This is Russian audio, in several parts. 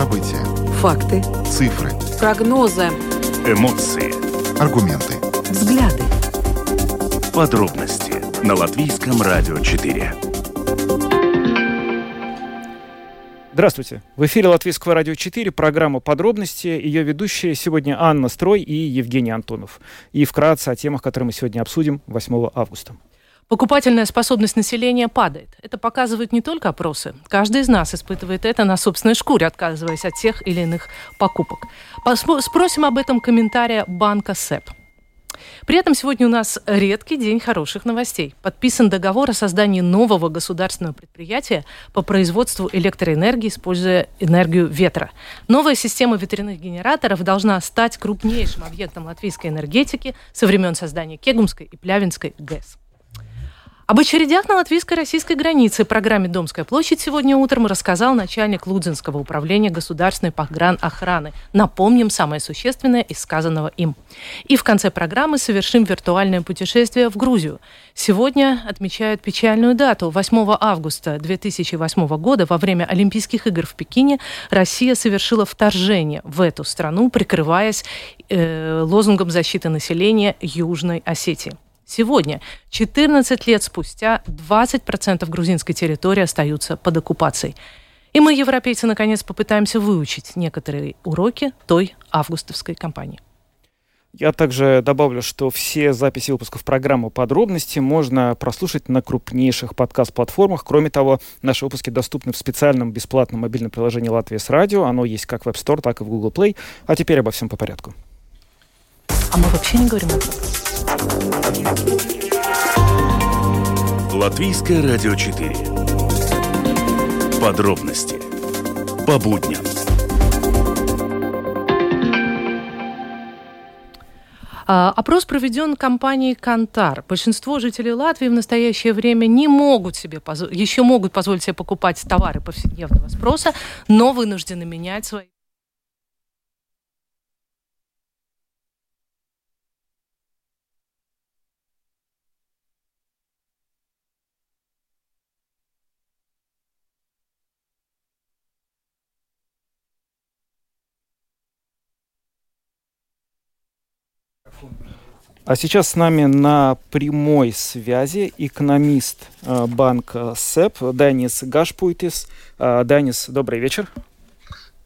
События. Факты. Цифры. Прогнозы. Эмоции. Аргументы. Взгляды. Подробности на Латвийском радио 4. Здравствуйте. В эфире Латвийского радио 4, программа «Подробности». Ее ведущие сегодня Анна Строй и Евгений Антонов. И вкратце о темах, которые мы сегодня обсудим 8 августа. Покупательная способность населения падает. Это показывают не только опросы. Каждый из нас испытывает это на собственной шкуре, отказываясь от тех или иных покупок. Спросим об этом комментария банка СЭП. При этом сегодня у нас редкий день хороших новостей. Подписан договор о создании нового государственного предприятия по производству электроэнергии, используя энергию ветра. Новая система ветряных генераторов должна стать крупнейшим объектом латвийской энергетики со времен создания Кегумской и Плявинской ГЭС. Об очередях на латвийско-российской границе программе «Домская площадь» сегодня утром рассказал начальник Лудзинского управления государственной погранохраны. Напомним самое существенное из сказанного им. И в конце программы совершим виртуальное путешествие в Грузию. Сегодня отмечают печальную дату. 8 августа 2008 года во время Олимпийских игр в Пекине Россия совершила вторжение в эту страну, прикрываясь э, лозунгом защиты населения Южной Осетии. Сегодня, 14 лет спустя, 20% грузинской территории остаются под оккупацией. И мы, европейцы, наконец попытаемся выучить некоторые уроки той августовской кампании. Я также добавлю, что все записи выпусков программы «Подробности» можно прослушать на крупнейших подкаст-платформах. Кроме того, наши выпуски доступны в специальном бесплатном мобильном приложении «Латвия с радио». Оно есть как в App Store, так и в Google Play. А теперь обо всем по порядку. А мы вообще не говорим этом. Латвийское радио 4. Подробности по будням. А, опрос проведен компанией «Кантар». Большинство жителей Латвии в настоящее время не могут себе еще могут позволить себе покупать товары повседневного спроса, но вынуждены менять свои А сейчас с нами на прямой связи экономист э, банка СЭП Данис Гашпуйтис. Э, Данис, добрый вечер.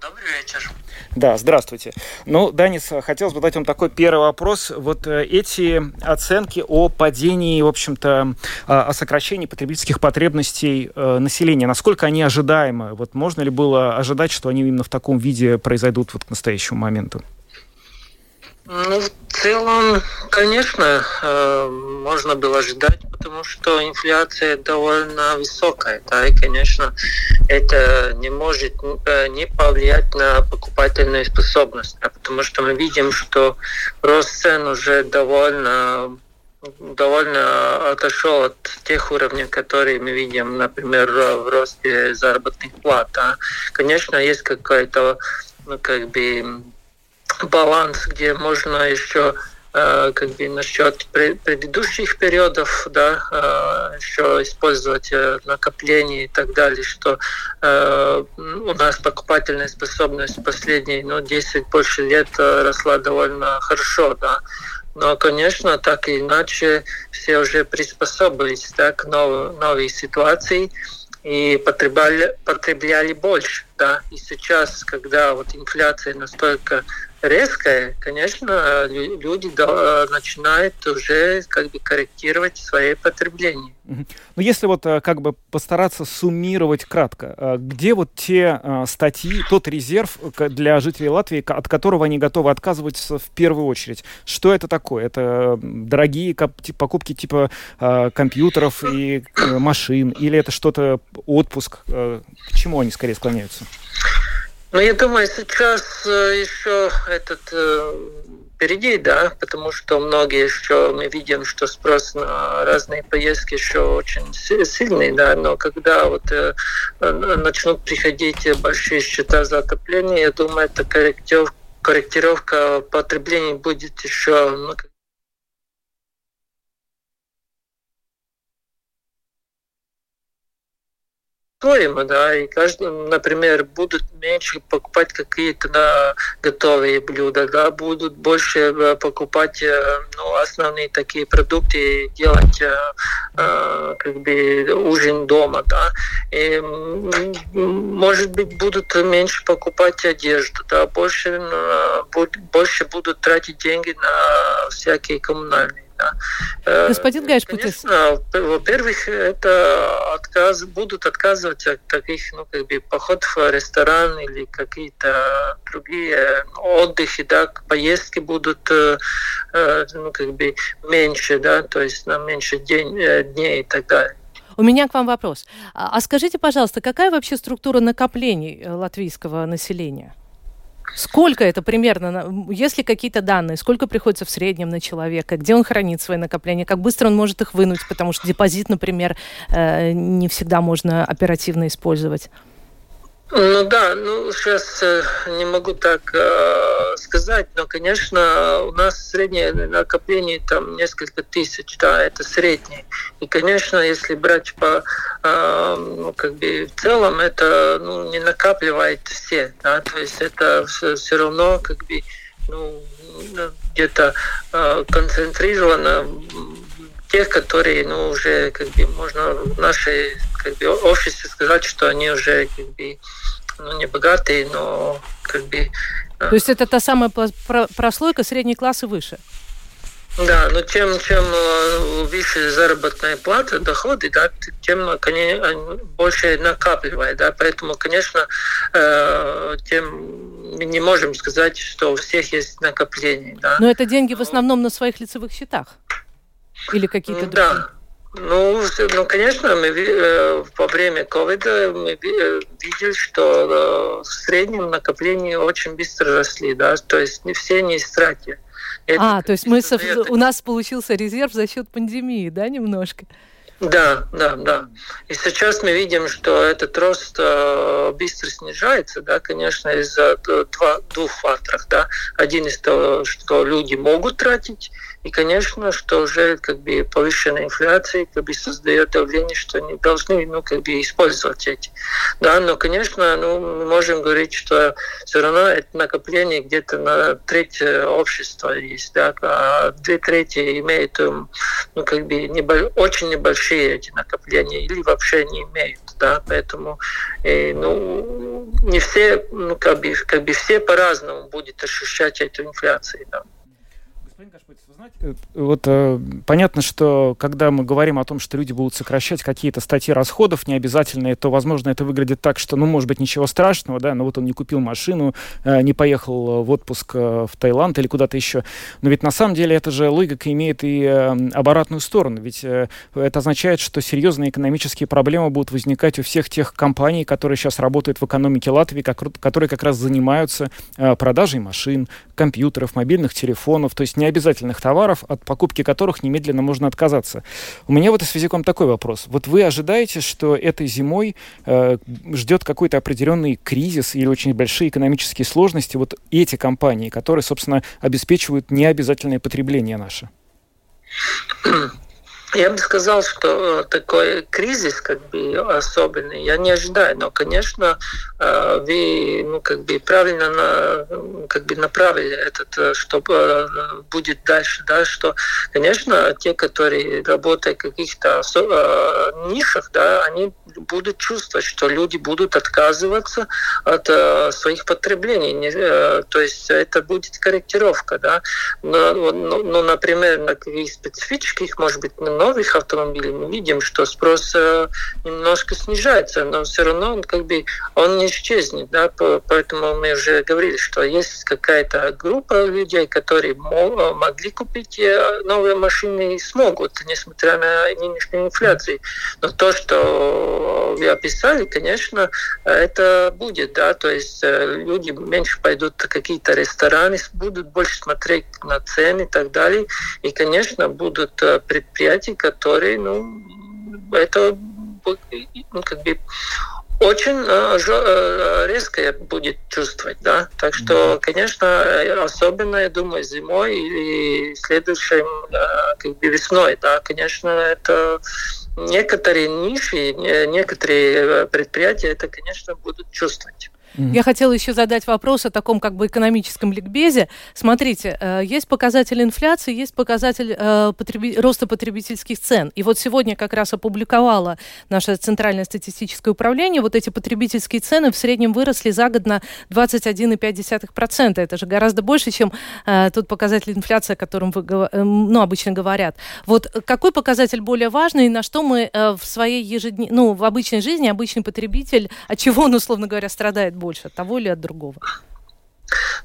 Добрый вечер. Да, здравствуйте. Ну, Данис, хотелось бы дать вам такой первый вопрос. Вот э, эти оценки о падении, в общем-то, о сокращении потребительских потребностей населения, насколько они ожидаемы? Вот можно ли было ожидать, что они именно в таком виде произойдут вот к настоящему моменту? Ну, в целом, конечно, э, можно было ждать, потому что инфляция довольно высокая, да, и, конечно, это не может э, не повлиять на покупательную способность, да, потому что мы видим, что рост цен уже довольно довольно отошел от тех уровней, которые мы видим, например, в росте заработных плат. Да. Конечно, есть какая-то ну, как бы баланс, где можно еще э, как бы насчет предыдущих периодов, да, э, еще использовать э, накопление и так далее, что у нас покупательная способность последние ну, 10 больше лет росла довольно хорошо, да. Но, конечно, так или иначе, все уже приспособились да, к новой, новой ситуации и потребляли, потребляли больше. Да? И сейчас, когда вот инфляция настолько резкое, конечно, люди начинают уже как бы корректировать свои потребления. Но ну, если вот э, как бы постараться суммировать кратко, э, где вот те э, статьи, тот резерв для жителей Латвии, от которого они готовы отказываться в первую очередь? Что это такое? Это дорогие покупки типа компьютеров и машин? Или это что-то отпуск? К чему они скорее склоняются? Ну, я думаю, сейчас э, еще этот э, впереди, да, потому что многие еще мы видим, что спрос на разные поездки еще очень сильный, да, но когда вот э, начнут приходить большие счета за отопление, я думаю, эта корректировка, корректировка потребления будет еще ну, предсказуемо, да, и каждый, например, будут меньше покупать какие-то да, готовые блюда, да, будут больше э, покупать э, ну, основные такие продукты, делать как бы ужин дома, да, и, может быть, будут меньше покупать одежду, да, больше, больше будут тратить деньги на всякие коммунальные. Да. Э, Господин Гайшпутис. Конечно, во-первых, это отказ, будут отказывать от таких, ну, как бы, походов в ресторан или какие-то другие отдыхи, да, поездки будут, э, э, ну, как бы, меньше, да, то есть на меньше день, дней и так далее. У меня к вам вопрос. А, а скажите, пожалуйста, какая вообще структура накоплений латвийского населения? Сколько это примерно? Есть ли какие-то данные? Сколько приходится в среднем на человека? Где он хранит свои накопления? Как быстро он может их вынуть? Потому что депозит, например, э, не всегда можно оперативно использовать. Ну да, ну сейчас э, не могу так э, сказать, но, конечно, у нас среднее накопление там несколько тысяч, да, это среднее. И, конечно, если брать по, э, ну, как бы в целом, это ну, не накапливает все, да, то есть это все, все равно как бы ну, где-то э, концентрировано тех, которые, ну, уже, как бы, можно в нашей как бы, обществе сказать, что они уже, как бы, ну, не богатые, но, как бы... Э, То есть это та самая прослойка средней классы выше? Да, но чем, чем э, выше заработная плата, доходы, да, тем конечно, больше накапливает, да, поэтому, конечно, э, тем мы не можем сказать, что у всех есть накопление, да. Но это деньги в основном на своих лицевых счетах? Или какие-то другие? Да. Ну, ну, конечно, мы э, во время ковида мы э, видели, что э, в среднем накопления очень быстро росли, да, то есть не все не истратили. Это, а, то есть мы со, у нас получился резерв за счет пандемии, да, немножко? Да, да, да. И сейчас мы видим, что этот рост э, быстро снижается, да, конечно, из-за два, двух факторов, да. Один из того, что люди могут тратить, и, конечно, что уже как бы повышенная инфляция как бы создает давление, что они должны ну, как бы использовать эти. Да, но, конечно, ну, мы можем говорить, что все равно это накопление где-то на треть общества есть, да, а две трети имеют ну, как бы небо, очень небольшие эти накопления или вообще не имеют. Да, поэтому э, ну, не все, ну, как бы, как бы все по-разному будут ощущать эту инфляцию. Да. Господин Кашпыц, знаете, э, вот э, понятно, что когда мы говорим о том, что люди будут сокращать какие-то статьи расходов необязательные, то, возможно, это выглядит так, что, ну, может быть, ничего страшного, да, но вот он не купил машину, э, не поехал в отпуск э, в Таиланд или куда-то еще. Но ведь на самом деле это же логика имеет и э, обратную сторону, ведь э, это означает, что серьезные экономические проблемы будут возникать у всех тех компаний, которые сейчас работают в экономике Латвии, как, которые как раз занимаются э, продажей машин, компьютеров, мобильных телефонов, то есть необязательных товаров, от покупки которых немедленно можно отказаться. У меня в этой связи к такой вопрос. Вот вы ожидаете, что этой зимой э, ждет какой-то определенный кризис или очень большие экономические сложности вот эти компании, которые, собственно, обеспечивают необязательное потребление наше? Я бы сказал, что э, такой кризис как бы особенный. Я не ожидаю, но, конечно, э, вы ну, как бы правильно на, как бы направили этот, э, что будет дальше, да, что, конечно, те, которые работают в каких-то нишах, да, они будут чувствовать, что люди будут отказываться от своих потреблений, то есть это будет корректировка, да, но, но, но например, на каких специфических, может быть, немного новых автомобилей мы видим, что спрос э, немножко снижается, но все равно он как бы он не исчезнет, да, поэтому мы уже говорили, что есть какая-то группа людей, которые могли купить э, новые машины и смогут, несмотря на нынешнюю инфляцию. Но то, что вы описали, конечно, это будет, да, то есть э, люди меньше пойдут в какие-то рестораны, будут больше смотреть на цены и так далее, и, конечно, будут предприятия, который, ну, это ну, как бы очень э, э, резко будет чувствовать, да. Так что, конечно, особенно, я думаю, зимой или следующим, как бы весной, да, конечно, это некоторые ниши, некоторые предприятия это, конечно, будут чувствовать. Я хотела еще задать вопрос о таком как бы экономическом ликбезе. Смотрите, э, есть показатель инфляции, есть показатель э, потреби... роста потребительских цен. И вот сегодня как раз опубликовало наше Центральное статистическое управление, вот эти потребительские цены в среднем выросли за год на 21,5%. Это же гораздо больше, чем э, тот показатель инфляции, о котором вы ну, обычно говорят. Вот какой показатель более важный, и на что мы в своей ежедневной, ну, в обычной жизни, обычный потребитель, от чего он, условно говоря, страдает от того или от другого?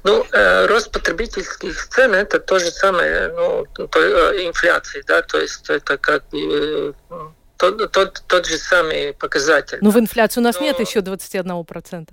Ну, э, рост потребительских цен это то же самое, ну, то, э, инфляции, да, то есть это как э, тот, тот, тот же самый показатель. Но в инфляции у нас Но... нет еще 21%.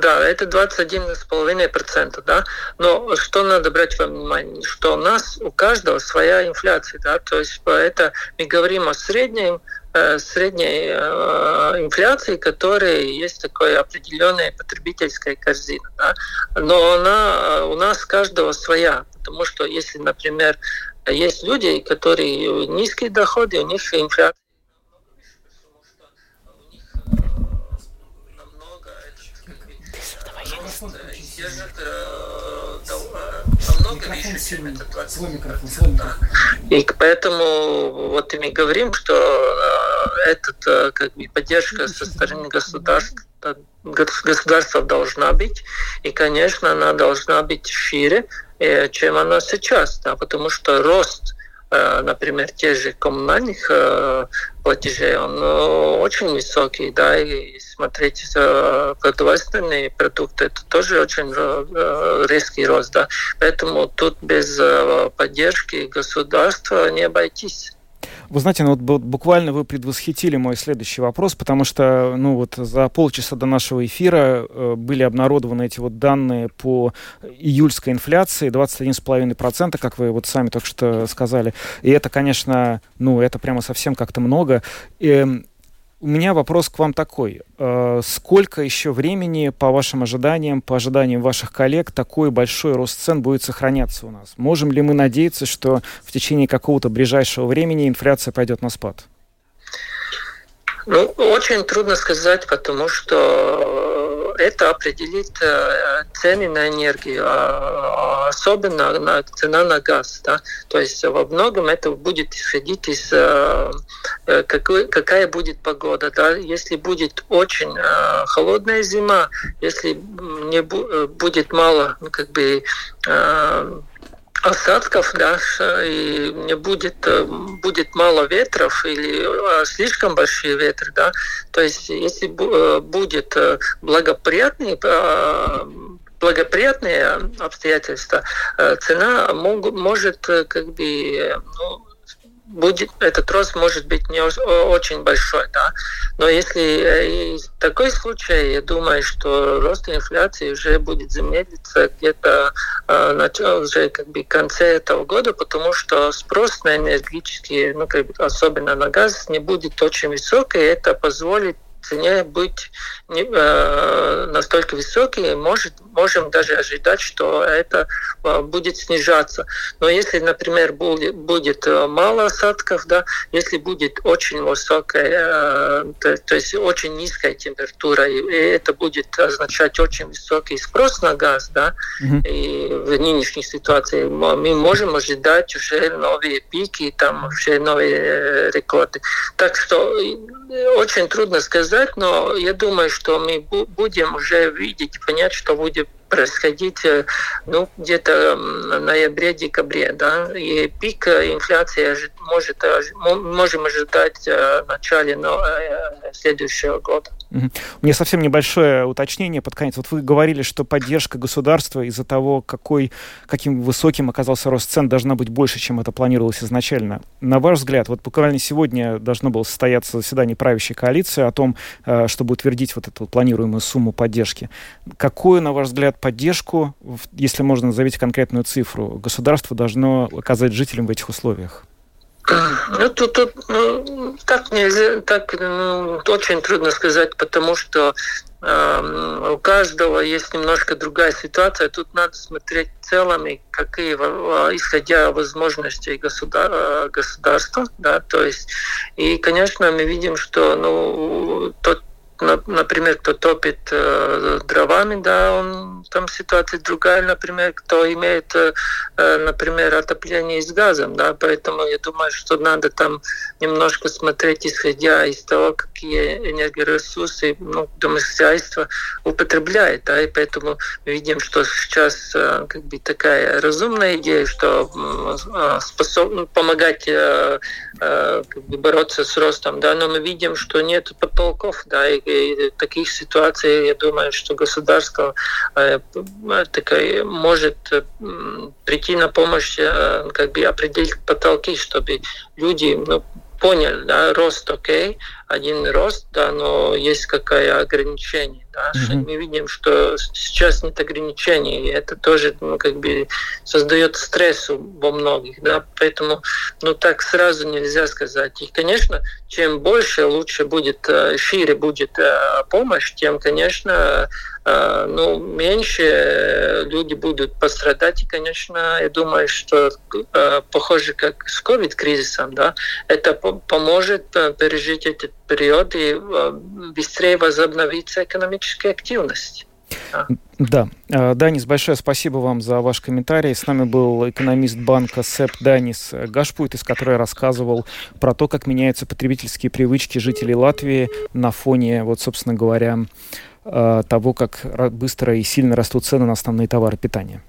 Да, это 21,5%, да. Но что надо брать во внимание, что у нас у каждого своя инфляция, да, то есть это мы говорим о среднем Э, средней э, инфляции, которая есть такая определенная потребительская корзина. Да? Но она э, у нас каждого своя, потому что если, например, есть люди, которые низкие доходы, у них инфляция намного выше, это 20 И поэтому вот мы говорим, что э, этот э, как бы поддержка со стороны государства государства должна быть, и, конечно, она должна быть шире, э, чем она сейчас, да, потому что рост например, тех же коммунальных э, платежей, он э, очень высокий, да, и смотреть продовольственные продукты, это тоже очень резкий рост, да. Поэтому тут без поддержки государства не обойтись. Вы знаете, ну вот буквально вы предвосхитили мой следующий вопрос, потому что, ну вот за полчаса до нашего эфира э, были обнародованы эти вот данные по июльской инфляции, 21,5%, как вы вот сами только что сказали. И это, конечно, ну это прямо совсем как-то много. И, эм, у меня вопрос к вам такой. Э, сколько еще времени, по вашим ожиданиям, по ожиданиям ваших коллег, такой большой рост цен будет сохраняться у нас? Можем ли мы надеяться, что в течение какого-то ближайшего времени инфляция пойдет на спад? Ну, очень трудно сказать, потому что это определит э, цены на энергию, а, а особенно на, цена на газ. Да? То есть во многом это будет исходить из э, э, какой, какая будет погода. Да? Если будет очень холодная зима, если не будет мало ну, как бы осадков, да, и не будет, э, будет мало ветров или а, слишком большие ветры, да, то есть если э, будет э, благоприятный благоприятные обстоятельства, цена мог, может как бы ну, будет, этот рост может быть не очень большой, да. Но если э, такой случай, я думаю, что рост инфляции уже будет замедлиться где-то э, уже как бы конце этого года, потому что спрос на энергетические, ну, как бы, особенно на газ, не будет очень высокий, и это позволит цене быть не, э, настолько высокой, может, можем даже ожидать, что это э, будет снижаться. Но если, например, будет, будет э, мало осадков, да, если будет очень высокая, э, то, то есть очень низкая температура, и, и это будет означать очень высокий спрос на газ, да, mm-hmm. и в нынешней ситуации мы можем ожидать уже новые пики, там уже новые э, рекорды. Так что очень трудно сказать, сказать, но я думаю, что мы будем уже видеть понять, что будет происходить э, ну, где-то в ноябре-декабре. Да? И пик инфляции может, можем ожидать в начале э, следующего года. У меня совсем небольшое уточнение под конец. Вот вы говорили, что поддержка государства из-за того, какой, каким высоким оказался рост цен, должна быть больше, чем это планировалось изначально. На ваш взгляд, вот буквально сегодня должно было состояться заседание правящей коалиции о том, э, чтобы утвердить вот эту планируемую сумму поддержки. Какую, на ваш взгляд, поддержку, если можно назовите конкретную цифру, государство должно оказать жителям в этих условиях? Ну, тут, ну, так нельзя, так ну, очень трудно сказать, потому что э, у каждого есть немножко другая ситуация. Тут надо смотреть в целом, и какие, исходя возможностей государ, государства, да, то есть, и, конечно, мы видим, что, ну, тот например, кто топит э, дровами, да, он там ситуация другая, например, кто имеет, э, э, например, отопление с газом, да, поэтому я думаю, что надо там немножко смотреть, исходя из того, какие энергоресурсы ну, домохозяйство употребляет, да, и поэтому мы видим, что сейчас э, как бы такая разумная идея, что э, способ, ну, помогать э, э, как бы бороться с ростом, да, но мы видим, что нет потолков, да, и таких ситуаций, я думаю, что государство э, такое, может э, прийти на помощь, э, как бы определить потолки, чтобы люди ну, поняли, да, рост окей, один рост, да, но есть какое ограничение. Да, mm-hmm. Мы видим, что сейчас нет ограничений, и это тоже ну, как бы создает стресс во многих. Да, поэтому ну, так сразу нельзя сказать. И, конечно, чем больше, лучше будет, э, шире будет э, помощь, тем, конечно, э, ну, меньше люди будут пострадать. И, конечно, я думаю, что похоже, как с COVID-кризисом, да, это поможет пережить этот период и быстрее возобновиться экономическая активность. Да. А, Данис, большое спасибо вам за ваш комментарий. С нами был экономист банка СЭП Данис Гашпуйт, из которой рассказывал про то, как меняются потребительские привычки жителей Латвии на фоне, вот, собственно говоря, а, того, как быстро и сильно растут цены на основные товары питания.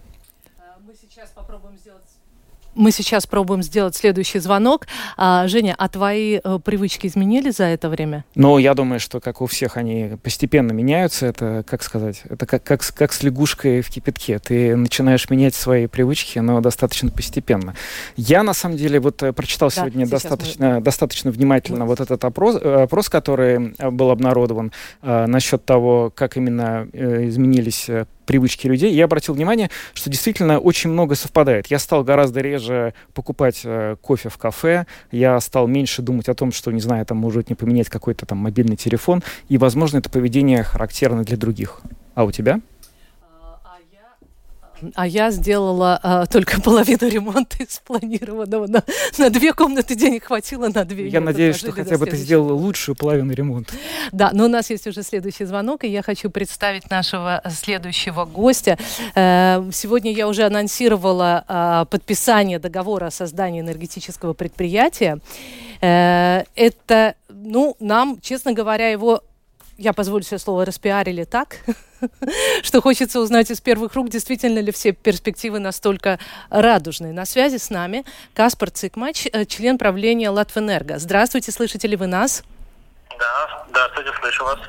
Мы сейчас пробуем сделать следующий звонок. А, Женя, а твои э, привычки изменили за это время? Ну, я думаю, что, как у всех, они постепенно меняются. Это, как сказать, это как, как, как с лягушкой в кипятке. Ты начинаешь менять свои привычки, но достаточно постепенно. Я, на самом деле, вот э, прочитал да, сегодня достаточно, мы... достаточно внимательно вот этот опрос, э, опрос, который был обнародован э, насчет того, как именно э, изменились привычки людей, я обратил внимание, что действительно очень много совпадает. Я стал гораздо реже покупать э, кофе в кафе, я стал меньше думать о том, что, не знаю, там может не поменять какой-то там мобильный телефон, и, возможно, это поведение характерно для других. А у тебя? А я сделала а, только половину ремонта из планированного. На, на две комнаты денег хватило, на две. Я надеюсь, что хотя бы ты сделала лучшую половину ремонта. Да, но у нас есть уже следующий звонок, и я хочу представить нашего следующего гостя. Э, сегодня я уже анонсировала а, подписание договора о создании энергетического предприятия. Э, это, ну, нам, честно говоря, его я позволю себе слово, распиарили так, что хочется узнать из первых рук, действительно ли все перспективы настолько радужные. На связи с нами Каспар Цикмач, э, член правления Латвэнерго. Здравствуйте, слышите ли вы нас? Да, здравствуйте, слышу вас.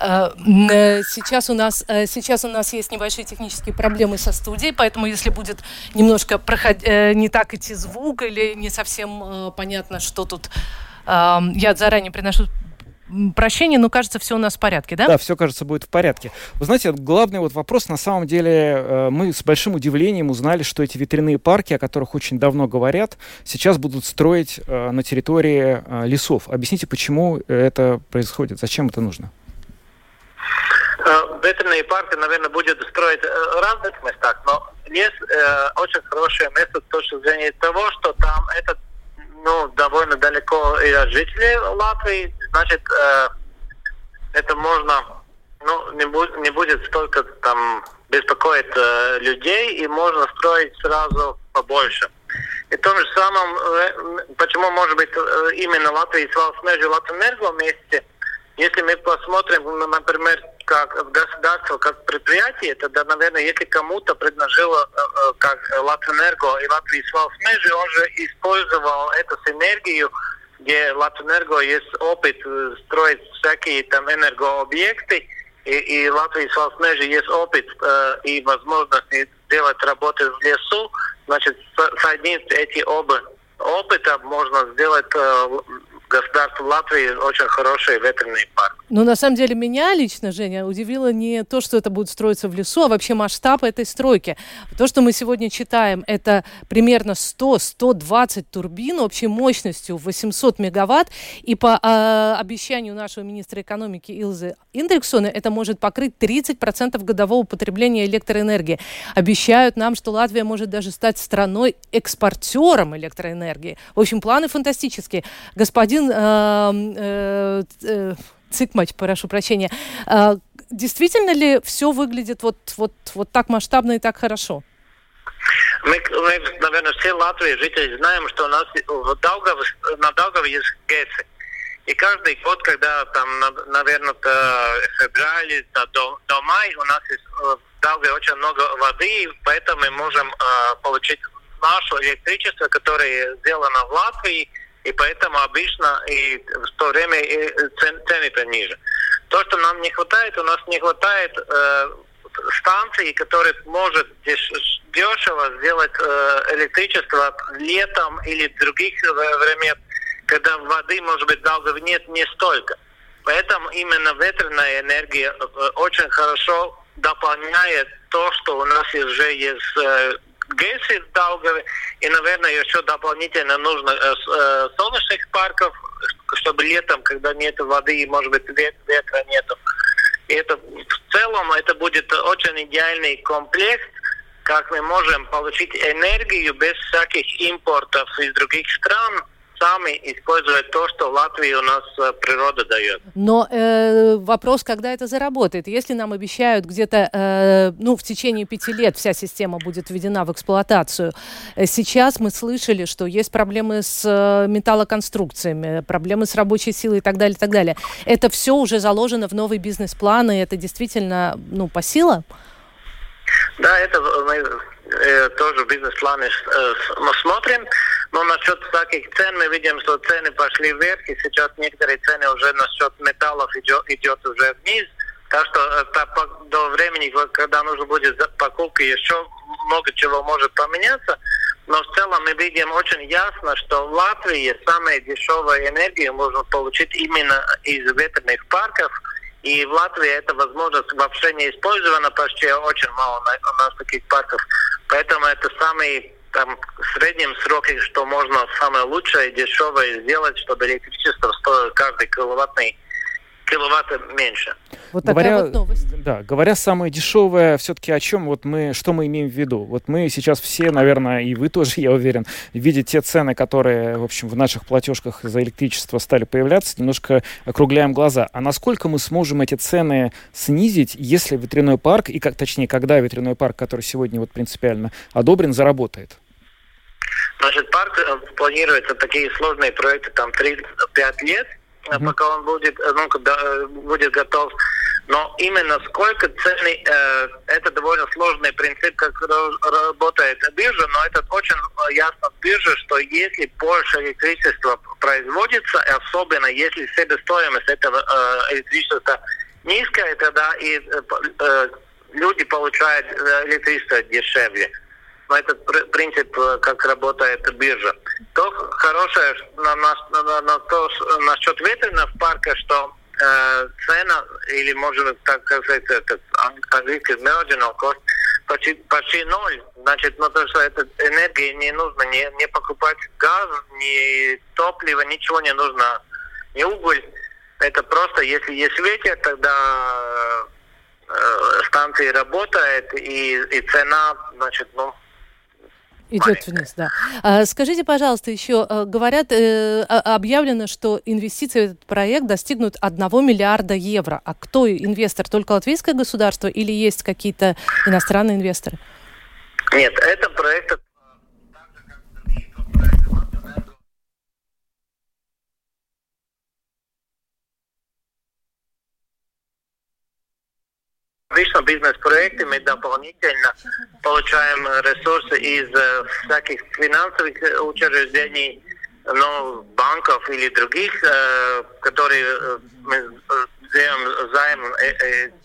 Э, э, сейчас у нас сейчас у нас есть небольшие технические проблемы со студией, поэтому если будет немножко проход... не так идти звук или не совсем понятно, что тут, я заранее приношу прощения, но кажется, все у нас в порядке, да? Да, все, кажется, будет в порядке. Вы знаете, главный вот вопрос, на самом деле, э, мы с большим удивлением узнали, что эти ветряные парки, о которых очень давно говорят, сейчас будут строить э, на территории э, лесов. Объясните, почему это происходит, зачем это нужно? Ветряные парки, наверное, будет строить в разных местах, но есть очень хорошее место с точки зрения того, что там этот ну, довольно далеко и от жителей Латвии, значит, э, это можно, ну, не, будет не будет столько там беспокоить э, людей, и можно строить сразу побольше. И том же самом, э, почему, может быть, э, именно Латвия и Свалсмежи Латвэнерго вместе, если мы посмотрим, например, как государство, как предприятие, тогда, наверное, если кому-то предложило, э, э, как Латвэнерго и Латвия Свалсмежи, он же использовал эту синергию где Латвэнерго есть опыт э, строить всякие там энергообъекты, и, и Латвии Свалсмежи есть опыт э, и возможность делать работы в лесу, значит, соединить эти оба опыта можно сделать э, государство Латвии очень хороший ветерный парк. Ну, на самом деле, меня лично, Женя, удивило не то, что это будет строиться в лесу, а вообще масштаб этой стройки. То, что мы сегодня читаем, это примерно 100-120 турбин общей мощностью 800 мегаватт. И по э, обещанию нашего министра экономики Илзы Индриксона, это может покрыть 30% годового потребления электроэнергии. Обещают нам, что Латвия может даже стать страной-экспортером электроэнергии. В общем, планы фантастические. Господин... Э, э, э, Цикмач, прошу прощения. А, действительно ли все выглядит вот, вот, вот так масштабно и так хорошо? Мы, мы, наверное, все Латвии жители знаем, что у нас в Даугаве, на Даугаве есть ГЭСы. И каждый год, когда там, наверное, до февраля, до, до мая у нас есть в Даугаве очень много воды, поэтому мы можем э, получить наше электричество, которое сделано в Латвии, и поэтому обычно и в то время и цен, цены-то ниже. То, что нам не хватает, у нас не хватает э, станций, которые может дешево сделать э, электричество летом или в других время, когда воды, может быть, долго нет не столько. Поэтому именно ветреная энергия э, очень хорошо дополняет то, что у нас уже есть ГЭСы в Даугаве, и, наверное, еще дополнительно нужно э, э, солнечных парков, чтобы летом, когда нет воды и, может быть, ветра нету. И это в целом это будет очень идеальный комплект, как мы можем получить энергию без всяких импортов из других стран, сами использовать то, что в Латвии у нас э, природа дает. Но э, вопрос, когда это заработает. Если нам обещают где-то, э, ну, в течение пяти лет вся система будет введена в эксплуатацию, э, сейчас мы слышали, что есть проблемы с э, металлоконструкциями, проблемы с рабочей силой и так далее, и так далее. Это все уже заложено в новый бизнес-план, и это действительно, ну, по силам? Да, это мы э, тоже в бизнес-плане э, смотрим. Но насчет всяких цен мы видим, что цены пошли вверх, и сейчас некоторые цены уже насчет металлов идет, идет уже вниз. Так что это, до времени, когда нужно будет покупка, еще много чего может поменяться. Но в целом мы видим очень ясно, что в Латвии самая дешевая энергия можно получить именно из ветряных парков. И в Латвии эта возможность вообще не использована, почти очень мало у нас таких парков. Поэтому это самый там в среднем сроке, что можно самое лучшее и дешевое сделать, чтобы электричество стоило каждый киловаттный киловатта меньше. Вот говоря, вот новость. Да, говоря самое дешевое, все-таки о чем вот мы, что мы имеем в виду? Вот мы сейчас все, наверное, и вы тоже, я уверен, видите те цены, которые, в общем, в наших платежках за электричество стали появляться, немножко округляем глаза. А насколько мы сможем эти цены снизить, если ветряной парк, и как, точнее, когда ветряной парк, который сегодня вот принципиально одобрен, заработает? Значит, парк э, планируется такие сложные проекты, там 3-5 лет, mm-hmm. пока он будет, э, ну, когда будет готов. Но именно сколько цены, э, это довольно сложный принцип, как работает биржа, но это очень ясно в бирже, что если больше электричества производится, особенно если себестоимость этого э, электричества низкая, тогда и э, э люди получают электричество дешевле но это принцип, э, как работает биржа. То хорошее на, на, на, на то, насчет ветряных парка, что э, цена, или можно так сказать, это английский marginal cost, почти, почти ноль. Значит, ну, то, что эта энергия не нужно не, не покупать газ, ни топливо, ничего не нужно, ни уголь. Это просто, если есть ветер, тогда э, станции работает, и, и цена, значит, ну, Идет вниз, да. А, скажите, пожалуйста, еще э, говорят, э, объявлено, что инвестиции в этот проект достигнут 1 миллиарда евро. А кто инвестор? Только латвийское государство или есть какие-то иностранные инвесторы? Нет, это проект обычно бизнес-проекты мы дополнительно получаем ресурсы из э, всяких финансовых учреждений, ну, банков или других, э, которые э, мы даем займ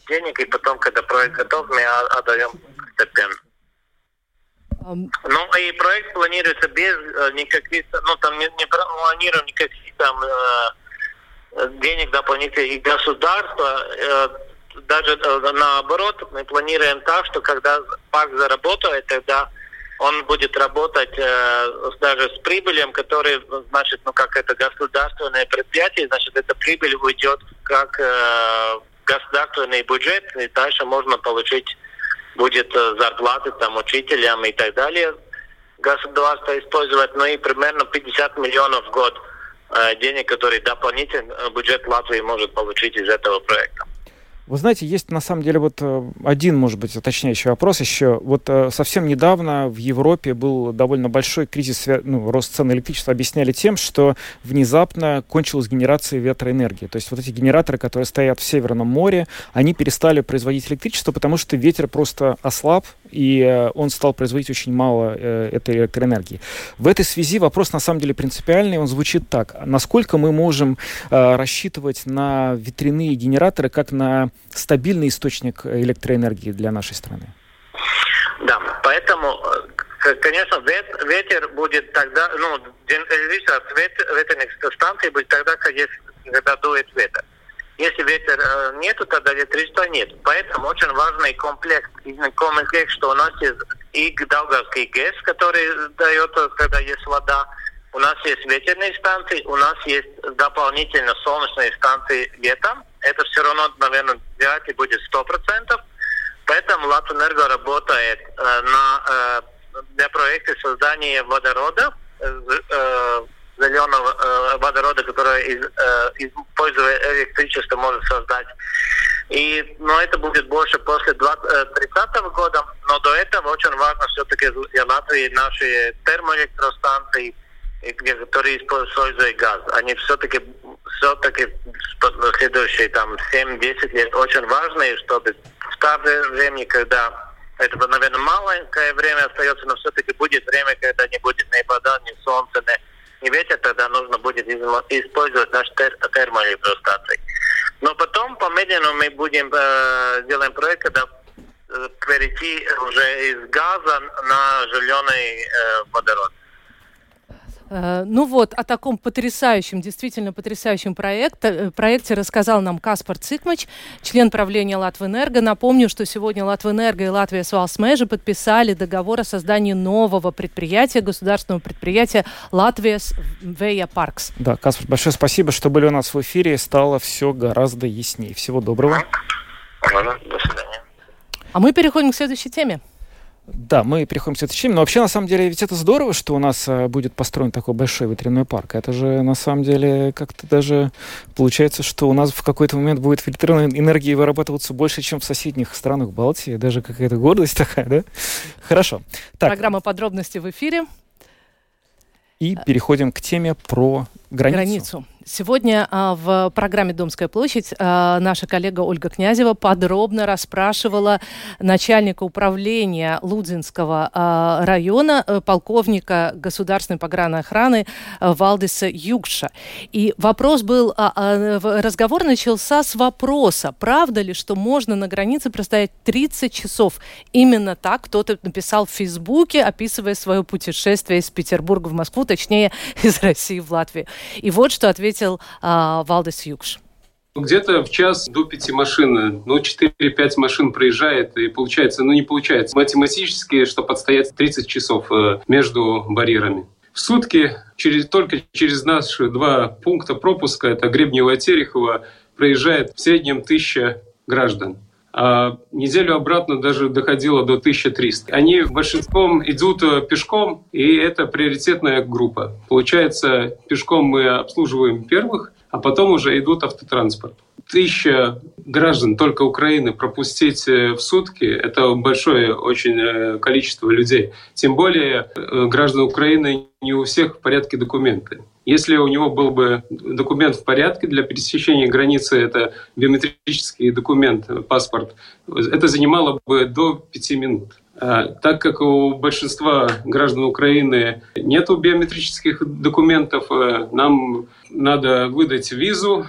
денег, и потом, когда проект готов, мы отдаем постепенно. Ну и проект планируется без никаких, ну там не, не планируем никаких там денег дополнительных и государство даже наоборот, мы планируем так, что когда парк заработает, тогда он будет работать э, даже с прибылью, который, значит, ну как это государственное предприятие, значит, эта прибыль уйдет как э, государственный бюджет, и дальше можно получить будет э, зарплаты там учителям и так далее. Государство использовать, ну и примерно 50 миллионов в год э, денег, которые дополнительно э, бюджет Латвии может получить из этого проекта. Вы знаете, есть на самом деле вот э, один, может быть, уточняющий вопрос еще. Вот э, совсем недавно в Европе был довольно большой кризис, ну, рост цен электричества объясняли тем, что внезапно кончилась генерация ветроэнергии. То есть вот эти генераторы, которые стоят в Северном море, они перестали производить электричество, потому что ветер просто ослаб, и э, он стал производить очень мало этой электроэнергии. В этой связи вопрос на самом деле принципиальный, он звучит так. Насколько мы можем рассчитывать на ветряные генераторы как на стабильный источник электроэнергии для нашей страны. Да, поэтому, э, конечно, ветер будет тогда, ну, зависит от ветерных станций будет тогда, когда дует ветер. Если ветер э, нету, тогда электричества нет. Поэтому очень важный комплекс, комплекс, что у нас есть и Долговский ГЭС, который дает, когда есть вода, у нас есть ветерные станции, у нас есть дополнительно солнечные станции летом, это все равно, наверное, вряд ли будет 100%. Поэтому Латвэнерго работает э, на, э, для проекта создания водорода, э, э, зеленого э, водорода, который из, э, используя электричество может создать. И, но это будет больше после 2030 э, года. Но до этого очень важно все-таки для Латвии наши термоэлектростанции, которые используют газ. Они все-таки все-таки следующие там 7-10 лет очень важные, чтобы в то время, когда это, наверное, маленькое время остается, но все-таки будет время, когда не будет ни вода, ни солнца, ни, ни ветер, тогда нужно будет использовать наш тер термоэлектростанции. Но потом, помедленно, мы будем э, делаем проект, когда э, перейти уже из газа на зеленый э, водород. Э, ну вот, о таком потрясающем, действительно потрясающем проекте, э, проекте рассказал нам Каспар Цикмач, член правления Латвэнерго. Напомню, что сегодня Латвэнерго и Латвия Свалсмежи подписали договор о создании нового предприятия, государственного предприятия Латвия Вея Паркс. Да, Каспар, большое спасибо, что были у нас в эфире. Стало все гораздо яснее. Всего доброго. До свидания. А мы переходим к следующей теме. Да, мы переходим к следующей теме. Но вообще, на самом деле, ведь это здорово, что у нас а, будет построен такой большой ветряной парк. Это же, на самом деле, как-то даже получается, что у нас в какой-то момент будет ветряной энергии вырабатываться больше, чем в соседних странах Балтии. Даже какая-то гордость такая, да? Хорошо. Так. Программа подробности в эфире. И переходим к теме про границу. границу. Сегодня а, в программе «Домская площадь» а, наша коллега Ольга Князева подробно расспрашивала начальника управления Лудзинского а, района, а, полковника государственной погранохраны а, Валдиса Югша. И вопрос был, разговор начался с вопроса, правда ли, что можно на границе простоять 30 часов. Именно так кто-то написал в Фейсбуке, описывая свое путешествие из Петербурга в Москву, точнее, из России в Латвию. И вот что ответил э, Валдес Юкш. Где-то в час до пяти машин, ну, 4-5 машин проезжает, и получается, ну, не получается. Математически, чтобы отстоять 30 часов э, между барьерами. В сутки через, только через наши два пункта пропуска, это Гребнево и Терехово, проезжает в среднем тысяча граждан а неделю обратно даже доходило до 1300. Они большинством идут э, пешком, и это приоритетная группа. Получается, пешком мы обслуживаем первых, а потом уже идут автотранспорт. Тысяча граждан только Украины пропустить э, в сутки – это большое очень э, количество людей. Тем более граждан Украины не у всех в порядке документы. Если у него был бы документ в порядке для пересечения границы, это биометрический документ, паспорт, это занимало бы до пяти минут. А, так как у большинства граждан Украины нет биометрических документов, э, нам надо выдать визу,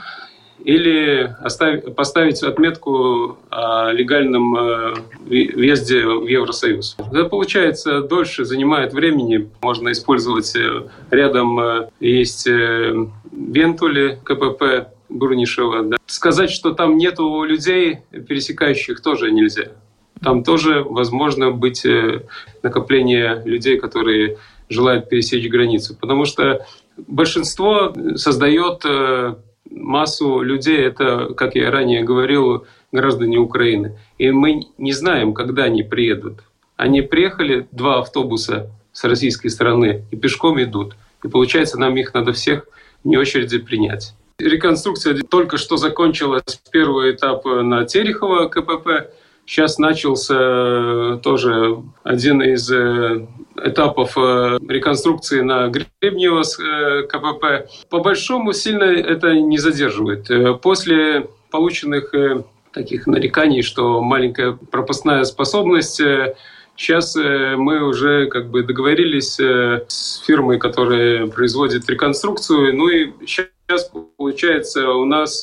или оставить, поставить отметку о легальном э, въезде в Евросоюз. Это получается дольше, занимает времени. Можно использовать э, рядом есть Вентули, КПП, Бурнишева. Да. Сказать, что там нету людей, пересекающих, тоже нельзя. Там тоже возможно быть э, накопление людей, которые желают пересечь границу. Потому что большинство создает э, массу людей, это, как я ранее говорил, граждане Украины. И мы не знаем, когда они приедут. Они приехали, два автобуса с российской стороны, и пешком идут. И получается, нам их надо всех не очереди принять. Реконструкция только что закончилась первый этап на Терехово КПП. Сейчас начался э, тоже один из э, этапов э, реконструкции на Гребнево с КПП. По большому сильно это не задерживает. После полученных таких нареканий, что маленькая пропускная способность Сейчас мы уже как бы договорились с фирмой, которая производит реконструкцию. Ну и сейчас, получается, у нас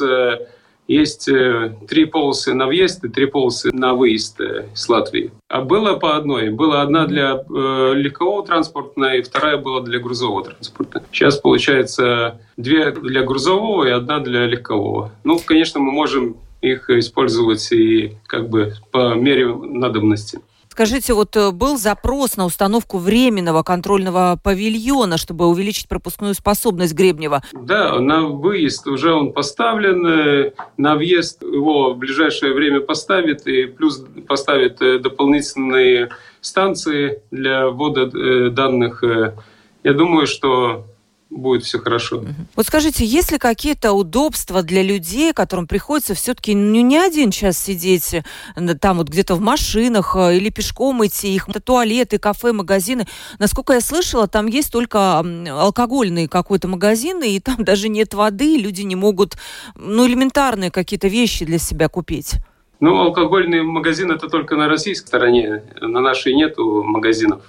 есть э, три полосы на въезд и три полосы на выезд э, с Латвии. А было по одной. Была одна для э, легкового транспорта и вторая была для грузового транспорта. Сейчас получается две для грузового и одна для легкового. Ну, конечно, мы можем их использовать и как бы по мере надобности. Скажите, вот э, был запрос на установку временного контрольного павильона, чтобы увеличить пропускную способность Гребнева? Да, на выезд уже он поставлен, э, на въезд его в ближайшее время поставит, и плюс поставит э, дополнительные станции для ввода данных. Я думаю, что будет все хорошо. Вот скажите, есть ли какие-то удобства для людей, которым приходится все-таки ну, не один час сидеть э, там вот где-то в машинах э, или пешком идти, их туалеты, кафе, магазины. Насколько я слышала, там есть только алкогольный какой-то магазин, и там даже нет воды, люди не могут, ну, элементарные какие-то вещи для себя купить. Ну, алкогольный магазин это только на российской стороне, на нашей нету магазинов.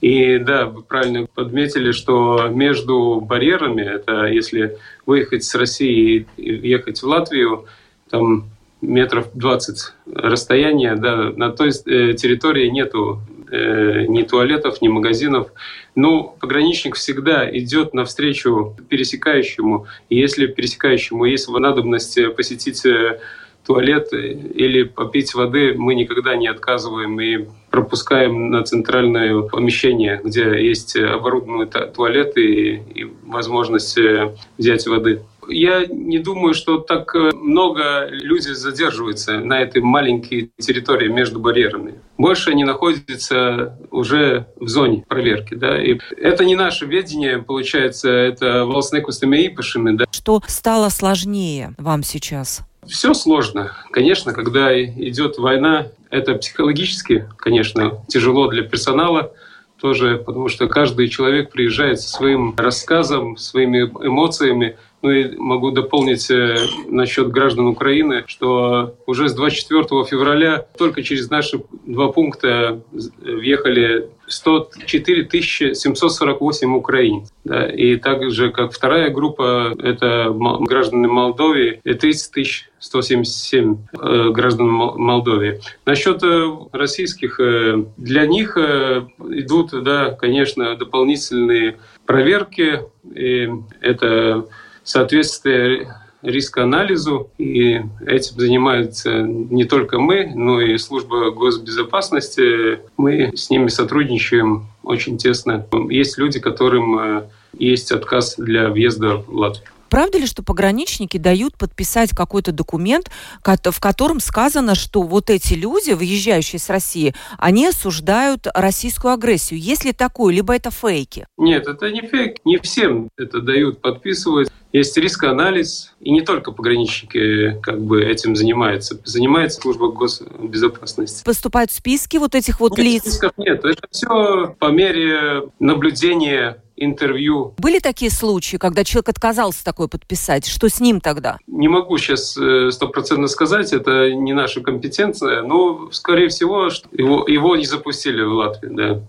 И да, вы правильно подметили, что между барьерами, это если выехать с России и ехать в Латвию, там метров 20 расстояния, да, на той э, территории нету э, ни туалетов, ни магазинов. Ну, пограничник всегда идет навстречу пересекающему. И если пересекающему есть надобность посетить э, туалет или попить воды мы никогда не отказываем и пропускаем на центральное помещение, где есть оборудованные туалеты и, и возможность э, взять воды. Я не думаю, что так э, много людей задерживаются на этой маленькой территории между барьерами. Больше они находятся уже в зоне проверки. Да? И это не наше ведение, получается, это волосные кустами Да? Что стало сложнее вам сейчас? Все сложно. Конечно, когда идет война, это психологически, конечно, тяжело для персонала тоже, потому что каждый человек приезжает со своим рассказом, своими эмоциями, ну и могу дополнить э, насчет граждан Украины, что уже с 24 февраля только через наши два пункта въехали 104 748 украинцев. Да, и также, как вторая группа, это граждане Молдовии, 30 177 э, граждан Молдовии. Насчет э, российских, э, для них э, идут, да, конечно, дополнительные проверки. И это соответствие рискоанализу, и этим занимаются не только мы, но и служба госбезопасности. Мы с ними сотрудничаем очень тесно. Есть люди, которым э, есть отказ для въезда в Латвию. Правда ли, что пограничники дают подписать какой-то документ, в котором сказано, что вот эти люди, выезжающие с России, они осуждают российскую агрессию? Есть ли такое, либо это фейки? Нет, это не фейк. Не всем это дают подписывать. Есть рискоанализ, и не только пограничники как бы этим занимаются. Занимается служба госбезопасности. Поступают списки вот этих вот нет, лиц? Списков нет. Это все по мере наблюдения интервью. Были такие случаи, когда человек отказался такое подписать? Что с ним тогда? Не могу сейчас э, стопроцентно сказать, это не наша компетенция, но, скорее всего, его, его не запустили в Латвию, да.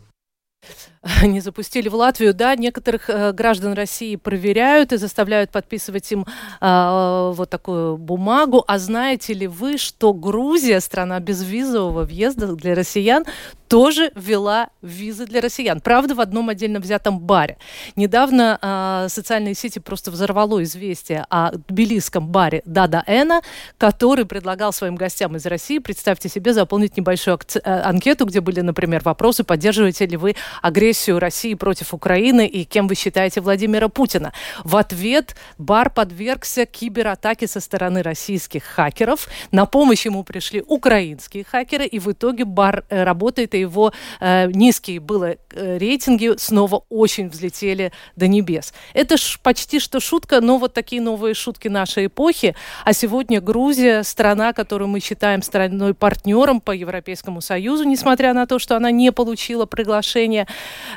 не запустили в Латвию, да, некоторых э, граждан России проверяют и заставляют подписывать им э, вот такую бумагу. А знаете ли вы, что Грузия, страна безвизового въезда для россиян, тоже ввела визы для россиян. Правда, в одном отдельно взятом баре. Недавно э, социальные сети просто взорвало известие о тбилисском баре Дада Эна, который предлагал своим гостям из России, представьте себе, заполнить небольшую э, анкету, где были, например, вопросы, поддерживаете ли вы агрессию России против Украины и кем вы считаете Владимира Путина. В ответ бар подвергся кибератаке со стороны российских хакеров. На помощь ему пришли украинские хакеры, и в итоге бар э, работает и его э, низкие было э, рейтинги снова очень взлетели до небес. Это ж почти что шутка, но вот такие новые шутки нашей эпохи. А сегодня Грузия, страна, которую мы считаем страной партнером по Европейскому Союзу, несмотря на то, что она не получила приглашение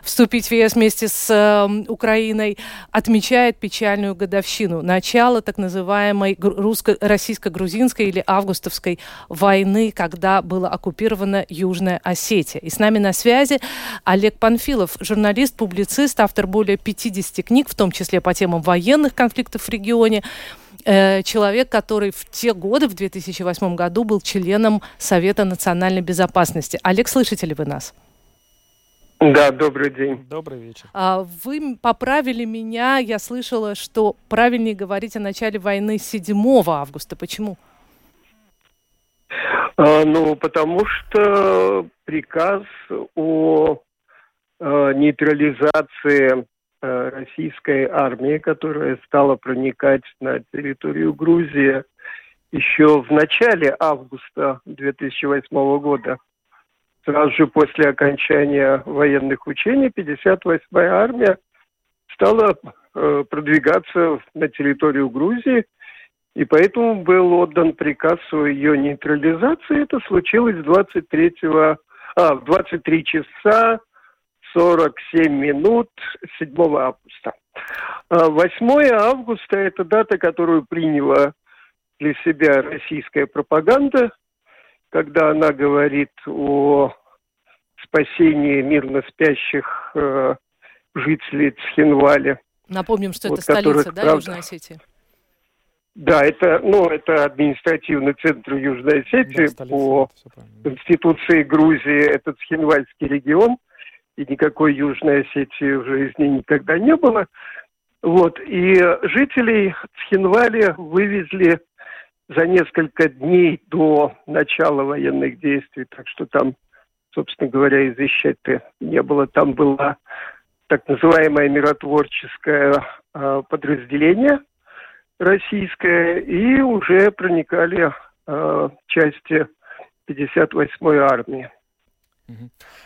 вступить в ЕС вместе с э, Украиной, отмечает печальную годовщину начала так называемой русско-российско-грузинской или августовской войны, когда была оккупирована Южная Осетия. Осетия. И с нами на связи Олег Панфилов, журналист, публицист, автор более 50 книг, в том числе по темам военных конфликтов в регионе э, человек, который в те годы, в 2008 году, был членом Совета национальной безопасности. Олег, слышите ли вы нас? Да, добрый день. Добрый вечер. А, вы поправили меня, я слышала, что правильнее говорить о начале войны 7 августа. Почему? А, ну, потому что приказ о э, нейтрализации э, российской армии, которая стала проникать на территорию Грузии еще в начале августа 2008 года. Сразу же после окончания военных учений 58-я армия стала э, продвигаться на территорию Грузии – и поэтому был отдан приказ о ее нейтрализации. Это случилось 23, а, в 23 часа 47 минут 7 августа. 8 а, августа – это дата, которую приняла для себя российская пропаганда, когда она говорит о спасении мирно спящих э, жителей Цхинвали. Напомним, что вот, это столица, да, правда, Южной Осетии? Да, это, ну, это административный центр Южной Осетии. Да, По Конституции Грузии это Цхинвальский регион, и никакой Южной Осетии в жизни никогда не было. Вот, и жителей Цхинвали вывезли за несколько дней до начала военных действий, так что там, собственно говоря, извещать-то не было. Там было так называемое миротворческое э, подразделение – российская, и уже проникали э, части 58-й армии.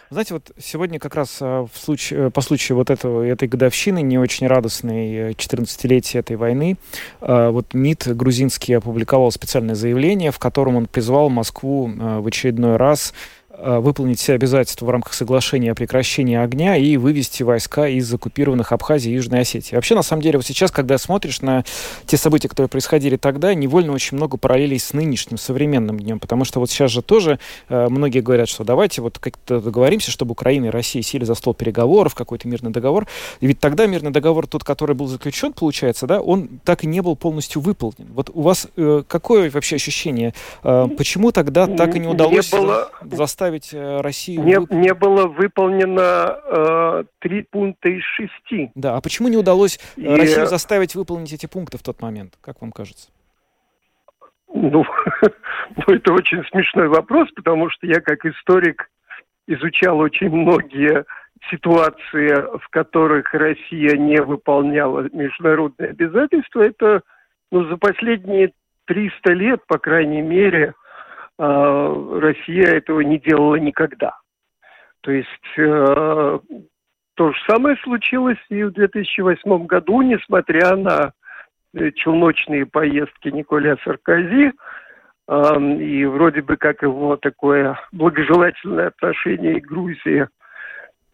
Знаете, вот сегодня как раз в случае, по случаю вот этого, этой годовщины, не очень радостной 14-летия этой войны, вот МИД грузинский опубликовал специальное заявление, в котором он призвал Москву в очередной раз Э, выполнить все обязательства в рамках соглашения о прекращении огня и вывести войска из оккупированных Абхазии и Южной Осетии. Вообще, на самом деле, вот сейчас, когда смотришь на те события, которые происходили тогда, невольно очень много параллелей с нынешним современным днем, потому что вот сейчас же тоже э, многие говорят, что давайте вот как-то договоримся, чтобы Украина и Россия сели за стол переговоров, какой-то мирный договор. И ведь тогда мирный договор, тот, который был заключен, получается, да, он так и не был полностью выполнен. Вот у вас э, какое вообще ощущение? Э, почему тогда так и не удалось не было... заставить заставить э, Россию... Не, не было выполнено э, три пункта из шести. Да, а почему не удалось э, И... Россию заставить выполнить эти пункты в тот момент, как вам кажется? Ну, ну, это очень смешной вопрос, потому что я как историк изучал очень многие ситуации, в которых Россия не выполняла международные обязательства. Это ну, за последние 300 лет, по крайней мере, Россия этого не делала никогда. То есть э, то же самое случилось и в 2008 году, несмотря на э, челночные поездки Николя Саркози, и вроде бы как его такое благожелательное отношение к Грузии,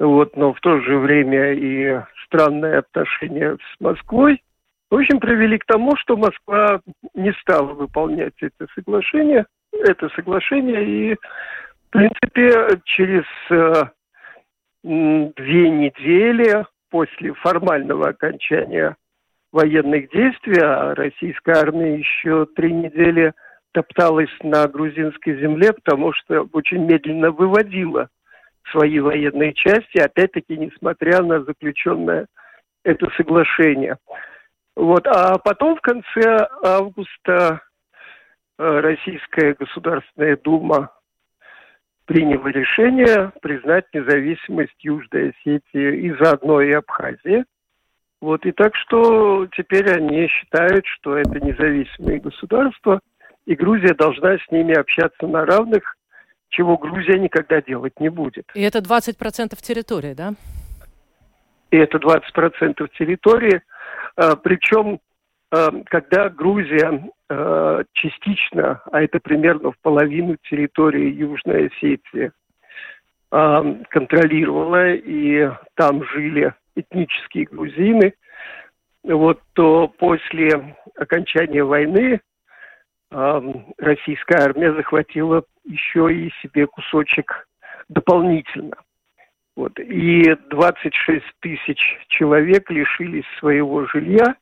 вот, но в то же время и странное отношение с Москвой, в общем, привели к тому, что Москва не стала выполнять это соглашение – это соглашение, и, в принципе, через э, две недели после формального окончания военных действий, а российская армия еще три недели топталась на грузинской земле, потому что очень медленно выводила свои военные части, опять-таки, несмотря на заключенное это соглашение. Вот. А потом в конце августа Российская Государственная Дума приняла решение признать независимость Южной Осетии и заодно и Абхазии. Вот, и так что теперь они считают, что это независимые государства, и Грузия должна с ними общаться на равных, чего Грузия никогда делать не будет. И это 20% территории, да? И это 20% территории. А, Причем, когда Грузия а, частично, а это примерно в половину территории Южной Осетии, контролировала, и там жили этнические грузины, вот, то после окончания войны российская армия захватила еще и себе кусочек дополнительно. Вот. И 26 тысяч человек лишились своего жилья.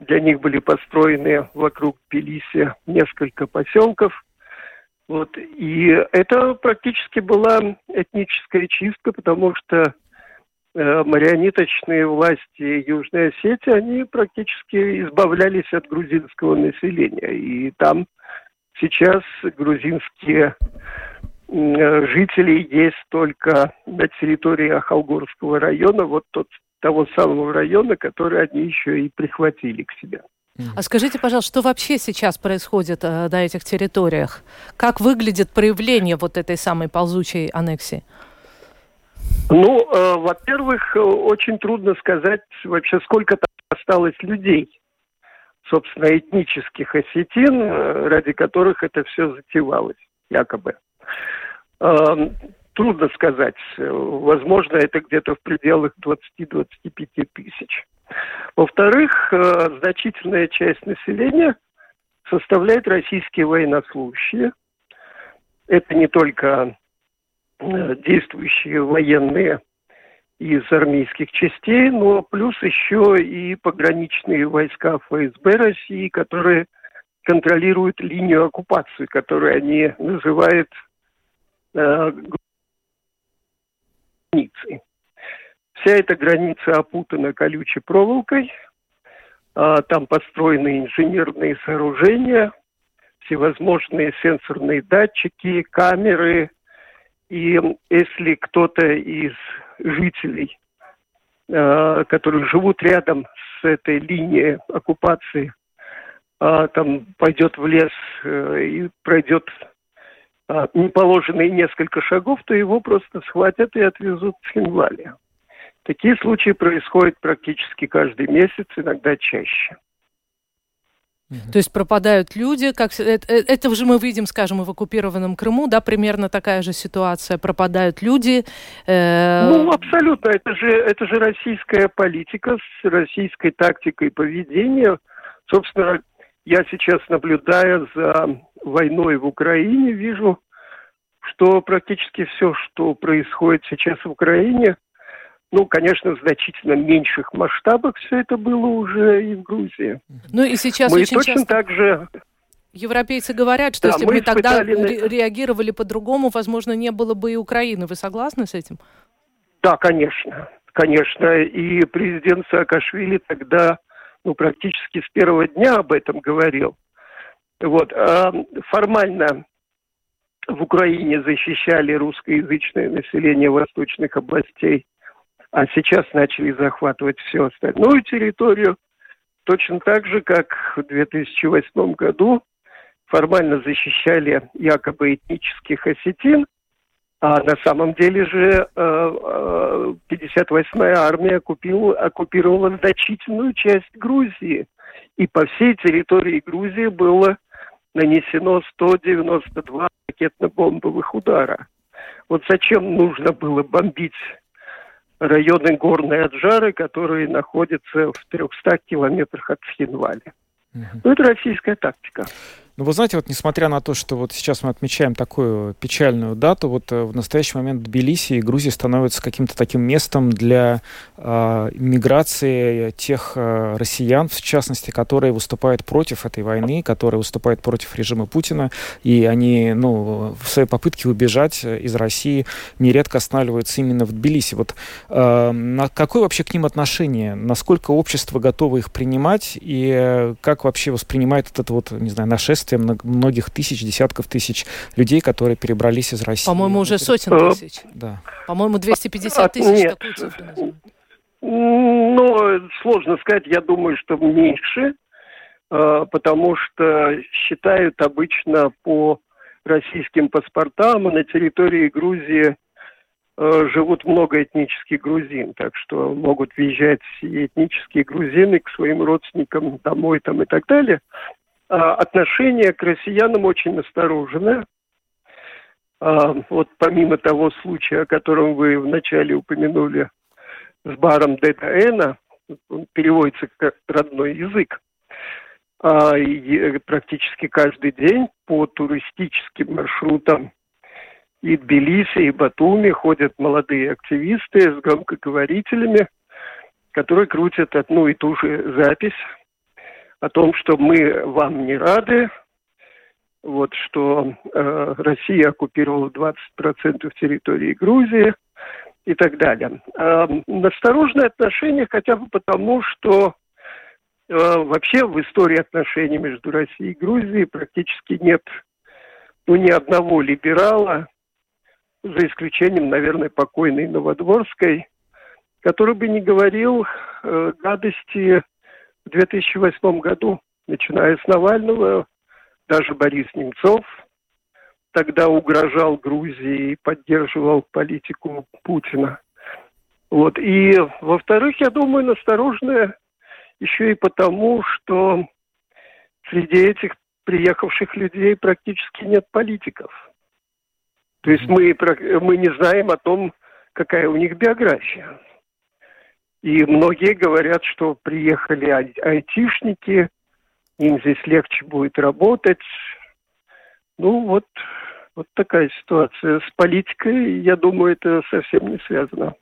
Для них были построены вокруг Тбилиси несколько поселков. Вот. И это практически была этническая чистка, потому что э, марионеточные власти Южной Осетии, они практически избавлялись от грузинского населения. И там сейчас грузинские Э, жителей есть только на территории Ахалгорского района, вот тот того самого района, который они еще и прихватили к себе. А скажите, пожалуйста, что вообще сейчас происходит э, на этих территориях? Как выглядит проявление вот этой самой ползучей аннексии? Ну, э, во-первых, очень трудно сказать вообще, сколько там осталось людей, собственно, этнических осетин, э, ради которых это все затевалось, якобы. Эм, трудно сказать. Возможно, это где-то в пределах 20-25 тысяч. Во-вторых, э, значительная часть населения составляет российские военнослужащие. Это не только э, действующие военные из армейских частей, но плюс еще и пограничные войска ФСБ России, которые контролируют линию оккупации, которую они называют э, границей. Вся эта граница опутана колючей проволокой, э, там построены инженерные сооружения, всевозможные сенсорные датчики, камеры. И если кто-то из жителей, э, которые живут рядом с этой линией оккупации, э, там пойдет в лес э, и пройдет а, неположенные несколько шагов, то его просто схватят и отвезут в Хинвалия. Такие случаи происходят практически каждый месяц, иногда чаще. То есть пропадают люди, как это, э, это же мы видим, скажем, в оккупированном Крыму, да, примерно такая же ситуация. Пропадают люди. Э... Ну, абсолютно. Это же, это же российская политика с российской тактикой поведения. Собственно, я сейчас, наблюдая за войной в Украине, вижу, что практически все, что происходит сейчас в Украине, ну, конечно, в значительно меньших масштабах все это было уже и в Грузии. Ну и сейчас мы очень точно часто... так же Европейцы говорят, что да, если бы тогда на... реагировали по-другому, возможно, не было бы и Украины. Вы согласны с этим? Да, конечно. Конечно. И президент Саакашвили тогда ну, практически с первого дня об этом говорил. Вот. А формально в Украине защищали русскоязычное население восточных областей, а сейчас начали захватывать всю остальную территорию. Точно так же, как в 2008 году формально защищали якобы этнических осетин, а на самом деле же 58-я э, э, армия оккупировала, оккупировала значительную часть Грузии. И по всей территории Грузии было нанесено 192 ракетно-бомбовых удара. Вот зачем нужно было бомбить районы горной Аджары, которые находятся в 300 километрах от Схинвали? Ну, это российская тактика. Ну, вы знаете, вот несмотря на то, что вот сейчас мы отмечаем такую печальную дату, вот э, в настоящий момент Тбилиси и Грузия становятся каким-то таким местом для э, миграции тех э, россиян, в частности, которые выступают против этой войны, которые выступают против режима Путина, и они, ну, в своей попытке убежать из России нередко останавливаются именно в Тбилиси. Вот э, на какое вообще к ним отношение? Насколько общество готово их принимать, и э, как вообще воспринимает этот вот, не знаю, нашествие многих тысяч, десятков тысяч людей, которые перебрались из России? По-моему, уже сотен Э, тысяч. Да. По-моему, 250 А, тысяч нет. такую цифру называют. Ну, сложно сказать, я думаю, что меньше, э, потому что считают обычно по российским паспортам, на территории Грузии э, живут много этнических грузин, так что могут въезжать и этнические грузины к своим родственникам домой там и так далее. А отношение к россиянам очень настороженное. А, вот помимо того случая, о котором вы вначале упомянули, с баром ДТН, он переводится как родной язык, а, и практически каждый день по туристическим маршрутам и Тбилиси, и Батуми ходят молодые активисты с громкоговорителями, которые крутят одну и ту же запись о том, что мы вам не рады, вот что э, Россия оккупировала 20% территории Грузии и так далее. Э, насторожное отношение хотя бы потому, что э, вообще в истории отношений между Россией и Грузией практически нет ну, ни одного либерала, за исключением, наверное, покойной Новодворской, который бы не говорил э, гадости в 2008 году, начиная с Навального, даже Борис Немцов тогда угрожал Грузии и поддерживал политику Путина. Вот. И, во-вторых, я думаю, насторожное еще и потому, что среди этих приехавших людей практически нет политиков. То есть мы, мы не знаем о том, какая у них биография. И многие говорят, что приехали ай- айтишники, им здесь легче будет работать. Ну вот, вот такая ситуация. С политикой, я думаю, это совсем не связано.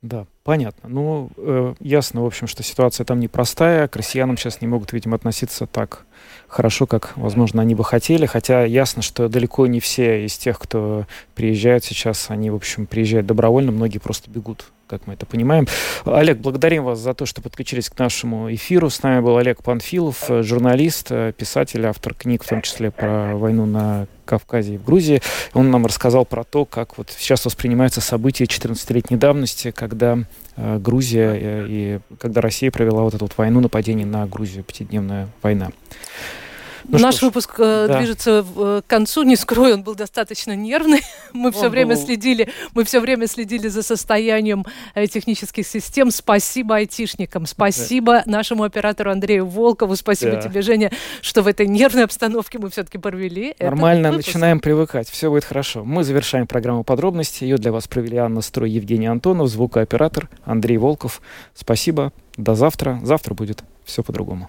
Да, понятно. Ну, э, ясно, в общем, что ситуация там непростая. К россиянам сейчас не могут, видимо, относиться так хорошо, как, возможно, они бы хотели. Хотя ясно, что далеко не все из тех, кто приезжает сейчас, они, в общем, приезжают добровольно. Многие просто бегут, как мы это понимаем. Олег, благодарим вас за то, что подключились к нашему эфиру. С нами был Олег Панфилов, э, журналист, э, писатель, автор книг, в том числе про войну на Кавказе и в Грузии. Он нам рассказал про то, как вот сейчас воспринимаются события 14-летней давности, когда Грузия э, и когда Россия провела вот эту вот войну, нападение на Грузию, пятидневная война. Ну Наш ж, выпуск э, да. движется э, к концу, не скрою, он был достаточно нервный. Мы все Он время был- следили, мы все время следили за состоянием э, технических систем. Спасибо айтишникам, спасибо нашему оператору Андрею Волкову, спасибо Да. тебе, Женя, что в этой нервной обстановке мы все-таки провели. этот Нормально начинаем привыкать. Все будет хорошо. Мы завершаем программу подробности. Ее для вас провели Анна Строй, Евгений Антонов, звукооператор Андрей Волков. Спасибо. До завтра. Завтра будет все по-другому.